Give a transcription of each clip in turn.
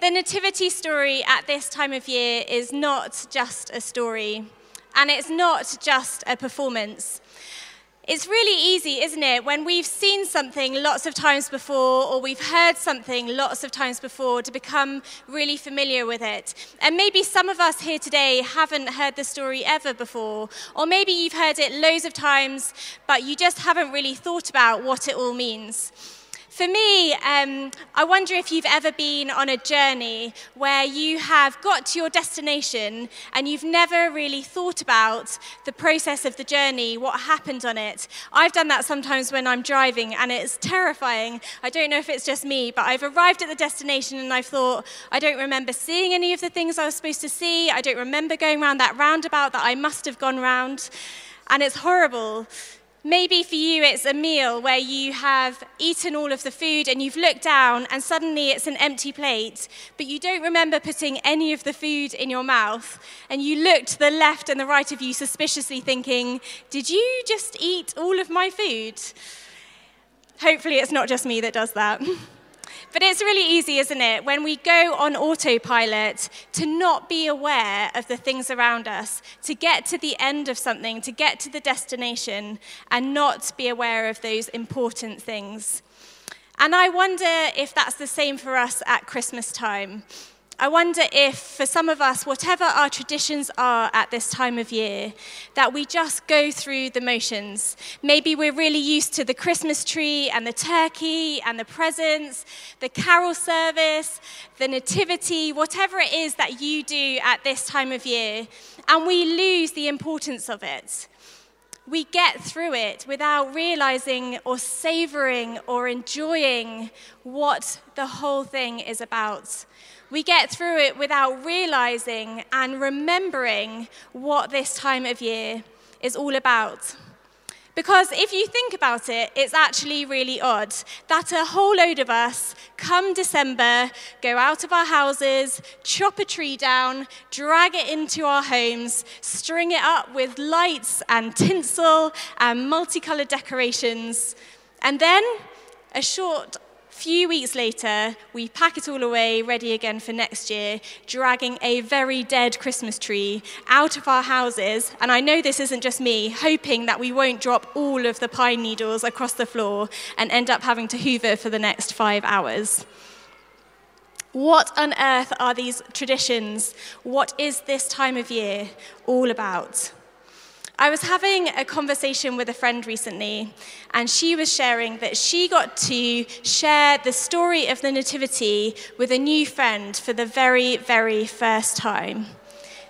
the nativity story at this time of year is not just a story, and it's not just a performance. It's really easy, isn't it, when we've seen something lots of times before or we've heard something lots of times before to become really familiar with it. And maybe some of us here today haven't heard the story ever before, or maybe you've heard it loads of times, but you just haven't really thought about what it all means. For me, um, I wonder if you've ever been on a journey where you have got to your destination and you've never really thought about the process of the journey, what happened on it. I've done that sometimes when I'm driving and it's terrifying. I don't know if it's just me, but I've arrived at the destination and I've thought, I don't remember seeing any of the things I was supposed to see. I don't remember going around that roundabout that I must have gone round. And it's horrible. Maybe for you, it's a meal where you have eaten all of the food and you've looked down and suddenly it's an empty plate, but you don't remember putting any of the food in your mouth. And you look to the left and the right of you suspiciously thinking, Did you just eat all of my food? Hopefully, it's not just me that does that. But it's really easy, isn't it, when we go on autopilot to not be aware of the things around us, to get to the end of something, to get to the destination, and not be aware of those important things. And I wonder if that's the same for us at Christmas time. I wonder if, for some of us, whatever our traditions are at this time of year, that we just go through the motions. Maybe we're really used to the Christmas tree and the turkey and the presents, the carol service, the nativity, whatever it is that you do at this time of year, and we lose the importance of it we get through it without realizing or savoring or enjoying what the whole thing is about. We get through it without realizing and remembering what this time of year is all about. Because if you think about it, it's actually really odd that a whole load of us, come December, go out of our houses, chop a tree down, drag it into our homes, string it up with lights and tinsel and multicolored decorations, and then a short few weeks later, we pack it all away, ready again for next year, dragging a very dead Christmas tree out of our houses. And I know this isn't just me, hoping that we won't drop all of the pine needles across the floor and end up having to hoover for the next five hours. What on earth are these traditions? What is this time of year all about? I was having a conversation with a friend recently, and she was sharing that she got to share the story of the Nativity with a new friend for the very, very first time.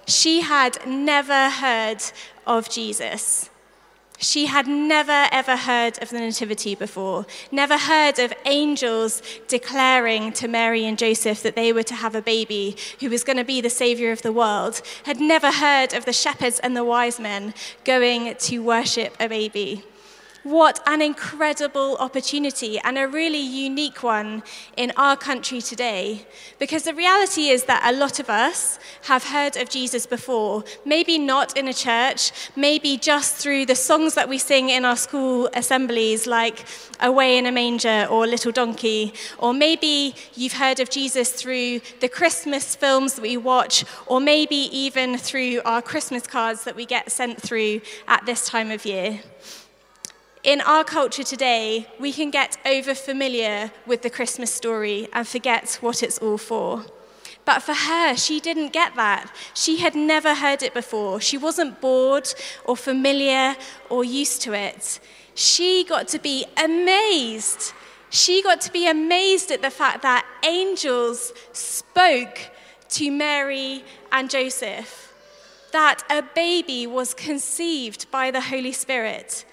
She had never heard of Jesus. She had never, ever heard of the Nativity before, never heard of angels declaring to Mary and Joseph that they were to have a baby who was going to be the Savior of the world, had never heard of the shepherds and the wise men going to worship a baby. What an incredible opportunity and a really unique one in our country today. Because the reality is that a lot of us have heard of Jesus before, maybe not in a church, maybe just through the songs that we sing in our school assemblies, like Away in a Manger or Little Donkey. Or maybe you've heard of Jesus through the Christmas films that we watch, or maybe even through our Christmas cards that we get sent through at this time of year. In our culture today, we can get over familiar with the Christmas story and forget what it's all for. But for her, she didn't get that. She had never heard it before. She wasn't bored or familiar or used to it. She got to be amazed. She got to be amazed at the fact that angels spoke to Mary and Joseph, that a baby was conceived by the Holy Spirit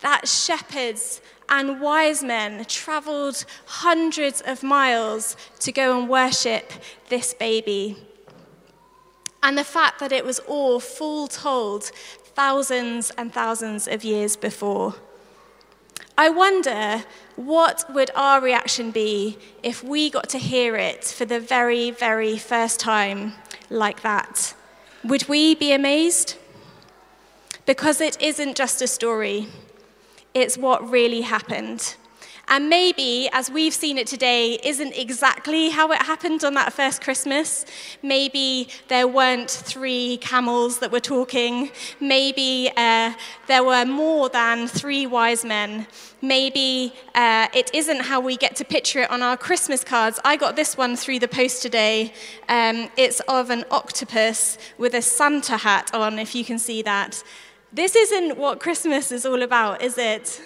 that shepherds and wise men traveled hundreds of miles to go and worship this baby. And the fact that it was all full told thousands and thousands of years before. I wonder what would our reaction be if we got to hear it for the very, very first time like that? Would we be amazed? Because it isn't just a story. It's what really happened. And maybe, as we've seen it today, isn't exactly how it happened on that first Christmas. Maybe there weren't three camels that were talking. Maybe uh, there were more than three wise men. Maybe uh, it isn't how we get to picture it on our Christmas cards. I got this one through the post today. Um, it's of an octopus with a Santa hat on, if you can see that. This isn't what Christmas is all about, is it?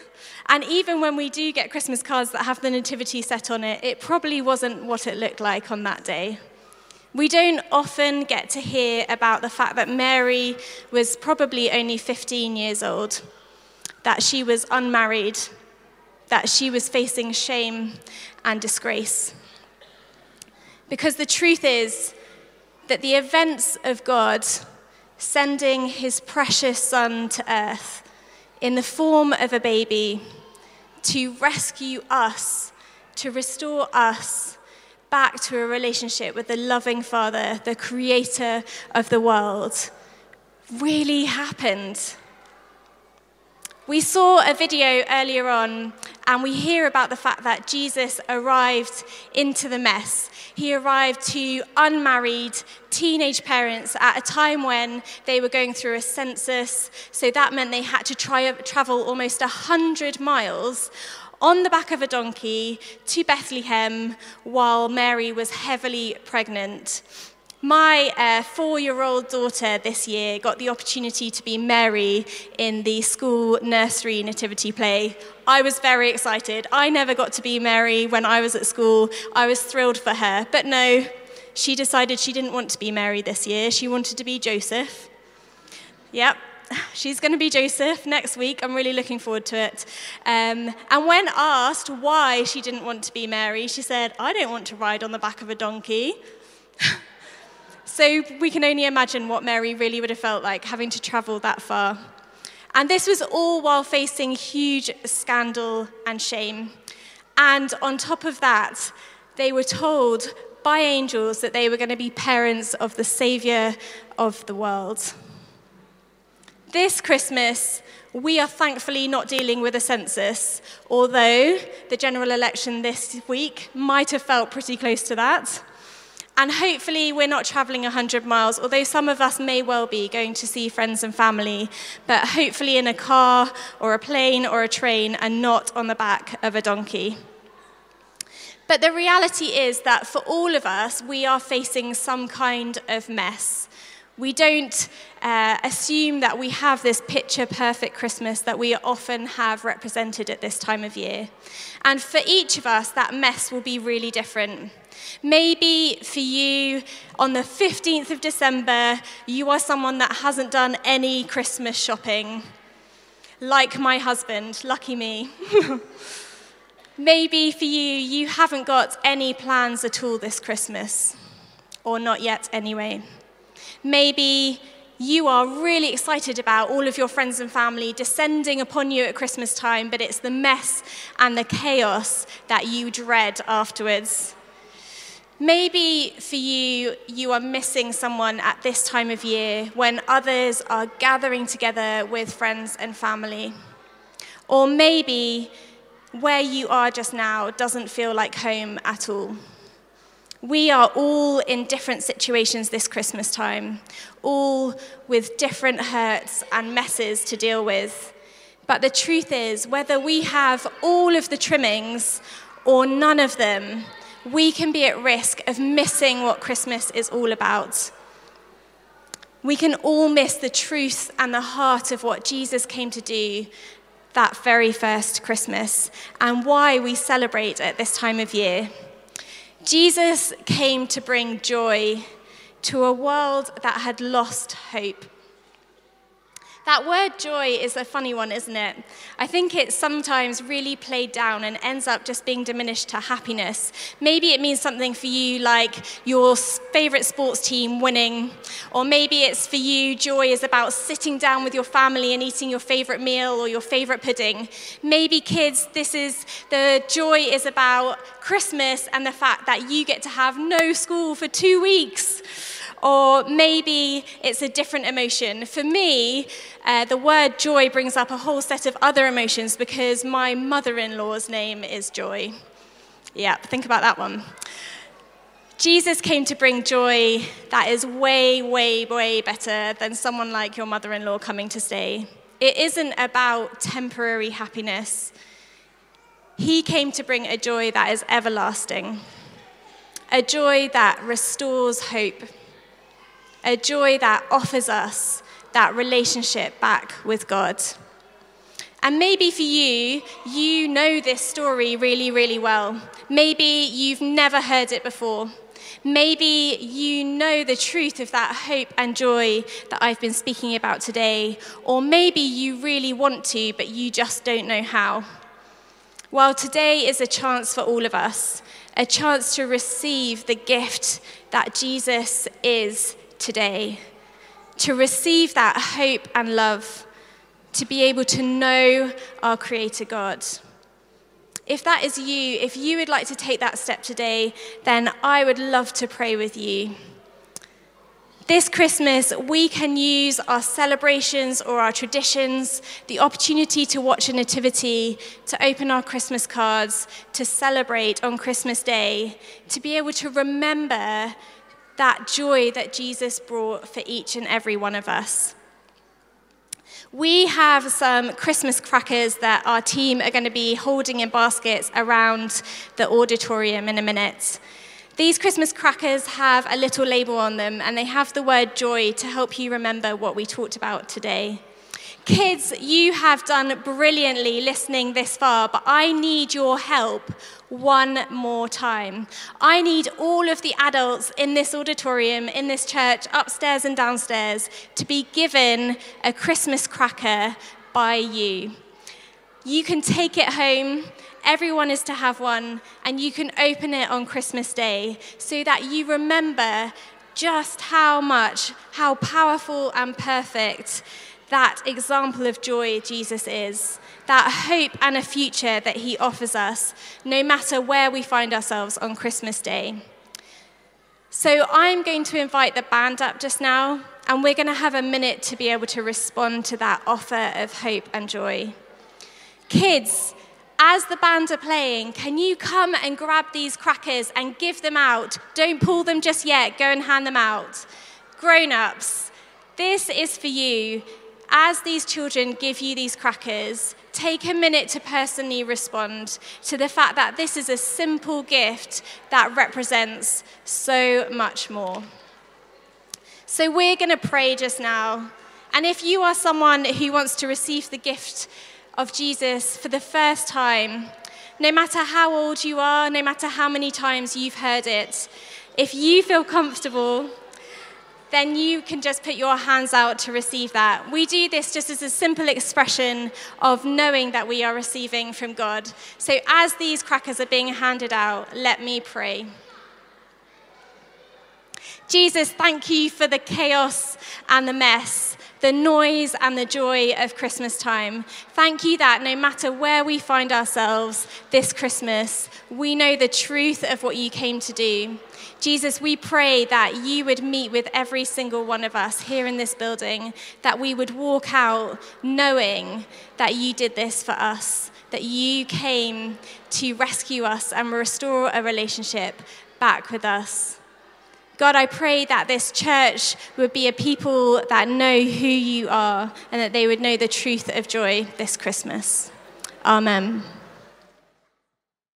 And even when we do get Christmas cards that have the nativity set on it, it probably wasn't what it looked like on that day. We don't often get to hear about the fact that Mary was probably only 15 years old, that she was unmarried, that she was facing shame and disgrace. Because the truth is that the events of God sending his precious son to earth in the form of a baby to rescue us, to restore us back to a relationship with the loving Father, the creator of the world, really happened. We saw a video earlier on, and we hear about the fact that Jesus arrived into the mess. He arrived to unmarried teenage parents at a time when they were going through a census. So that meant they had to try, travel almost 100 miles on the back of a donkey to Bethlehem while Mary was heavily pregnant. My uh, four year old daughter this year got the opportunity to be Mary in the school nursery nativity play. I was very excited. I never got to be Mary when I was at school. I was thrilled for her. But no, she decided she didn't want to be Mary this year. She wanted to be Joseph. Yep, she's going to be Joseph next week. I'm really looking forward to it. Um, and when asked why she didn't want to be Mary, she said, I don't want to ride on the back of a donkey. So we can only imagine what Mary really would have felt like having to travel that far. And this was all while facing huge scandal and shame. And on top of that, they were told by angels that they were going to be parents of the Savior of the world. This Christmas, we are thankfully not dealing with a census, although the general election this week might have felt pretty close to that. And hopefully, we're not traveling 100 miles, although some of us may well be going to see friends and family, but hopefully in a car or a plane or a train and not on the back of a donkey. But the reality is that for all of us, we are facing some kind of mess. We don't uh, assume that we have this picture perfect Christmas that we often have represented at this time of year. And for each of us, that mess will be really different. Maybe for you, on the 15th of December, you are someone that hasn't done any Christmas shopping, like my husband, lucky me. Maybe for you, you haven't got any plans at all this Christmas, or not yet anyway. Maybe you are really excited about all of your friends and family descending upon you at Christmas time, but it's the mess and the chaos that you dread afterwards. Maybe for you, you are missing someone at this time of year when others are gathering together with friends and family. Or maybe where you are just now doesn't feel like home at all. We are all in different situations this Christmas time, all with different hurts and messes to deal with. But the truth is, whether we have all of the trimmings or none of them, we can be at risk of missing what Christmas is all about. We can all miss the truth and the heart of what Jesus came to do that very first Christmas and why we celebrate at this time of year. Jesus came to bring joy to a world that had lost hope. That word joy is a funny one, isn't it? I think it's sometimes really played down and ends up just being diminished to happiness. Maybe it means something for you like your favorite sports team winning, or maybe it's for you, joy is about sitting down with your family and eating your favorite meal or your favorite pudding. Maybe, kids, this is the joy is about Christmas and the fact that you get to have no school for two weeks. Or maybe it's a different emotion. For me, uh, the word joy brings up a whole set of other emotions because my mother in law's name is Joy. Yeah, think about that one. Jesus came to bring joy that is way, way, way better than someone like your mother in law coming to stay. It isn't about temporary happiness. He came to bring a joy that is everlasting, a joy that restores hope, a joy that offers us that relationship back with God. And maybe for you, you know this story really, really well. Maybe you've never heard it before. Maybe you know the truth of that hope and joy that I've been speaking about today, or maybe you really want to, but you just don't know how. Well, today is a chance for all of us, a chance to receive the gift that Jesus is today, to receive that hope and love, to be able to know our Creator God. If that is you, if you would like to take that step today, then I would love to pray with you. This Christmas, we can use our celebrations or our traditions, the opportunity to watch a nativity, to open our Christmas cards, to celebrate on Christmas Day, to be able to remember that joy that Jesus brought for each and every one of us. We have some Christmas crackers that our team are going to be holding in baskets around the auditorium in a minute. These Christmas crackers have a little label on them and they have the word joy to help you remember what we talked about today. Kids, you have done brilliantly listening this far, but I need your help one more time. I need all of the adults in this auditorium, in this church, upstairs and downstairs, to be given a Christmas cracker by you. You can take it home. Everyone is to have one, and you can open it on Christmas Day so that you remember just how much, how powerful and perfect that example of joy Jesus is, that hope and a future that he offers us, no matter where we find ourselves on Christmas Day. So I'm going to invite the band up just now, and we're going to have a minute to be able to respond to that offer of hope and joy. Kids, as the band are playing, can you come and grab these crackers and give them out? Don't pull them just yet, go and hand them out. Grown ups, this is for you as these children give you these crackers, take a minute to personally respond to the fact that this is a simple gift that represents so much more. So, we're going to pray just now. And if you are someone who wants to receive the gift of Jesus for the first time, no matter how old you are, no matter how many times you've heard it, if you feel comfortable then you can just put your hands out to receive that. We do this just as a simple expression of knowing that we are receiving from God. So as these crackers are being handed out, let me pray. Jesus, thank you for the chaos and the mess the noise and the joy of Christmas time. Thank you that no matter where we find ourselves this Christmas, we know the truth of what you came to do. Jesus, we pray that you would meet with every single one of us here in this building, that we would walk out knowing that you did this for us, that you came to rescue us and restore a relationship back with us. God, I pray that this church would be a people that know who you are and that they would know the truth of joy this Christmas. Amen.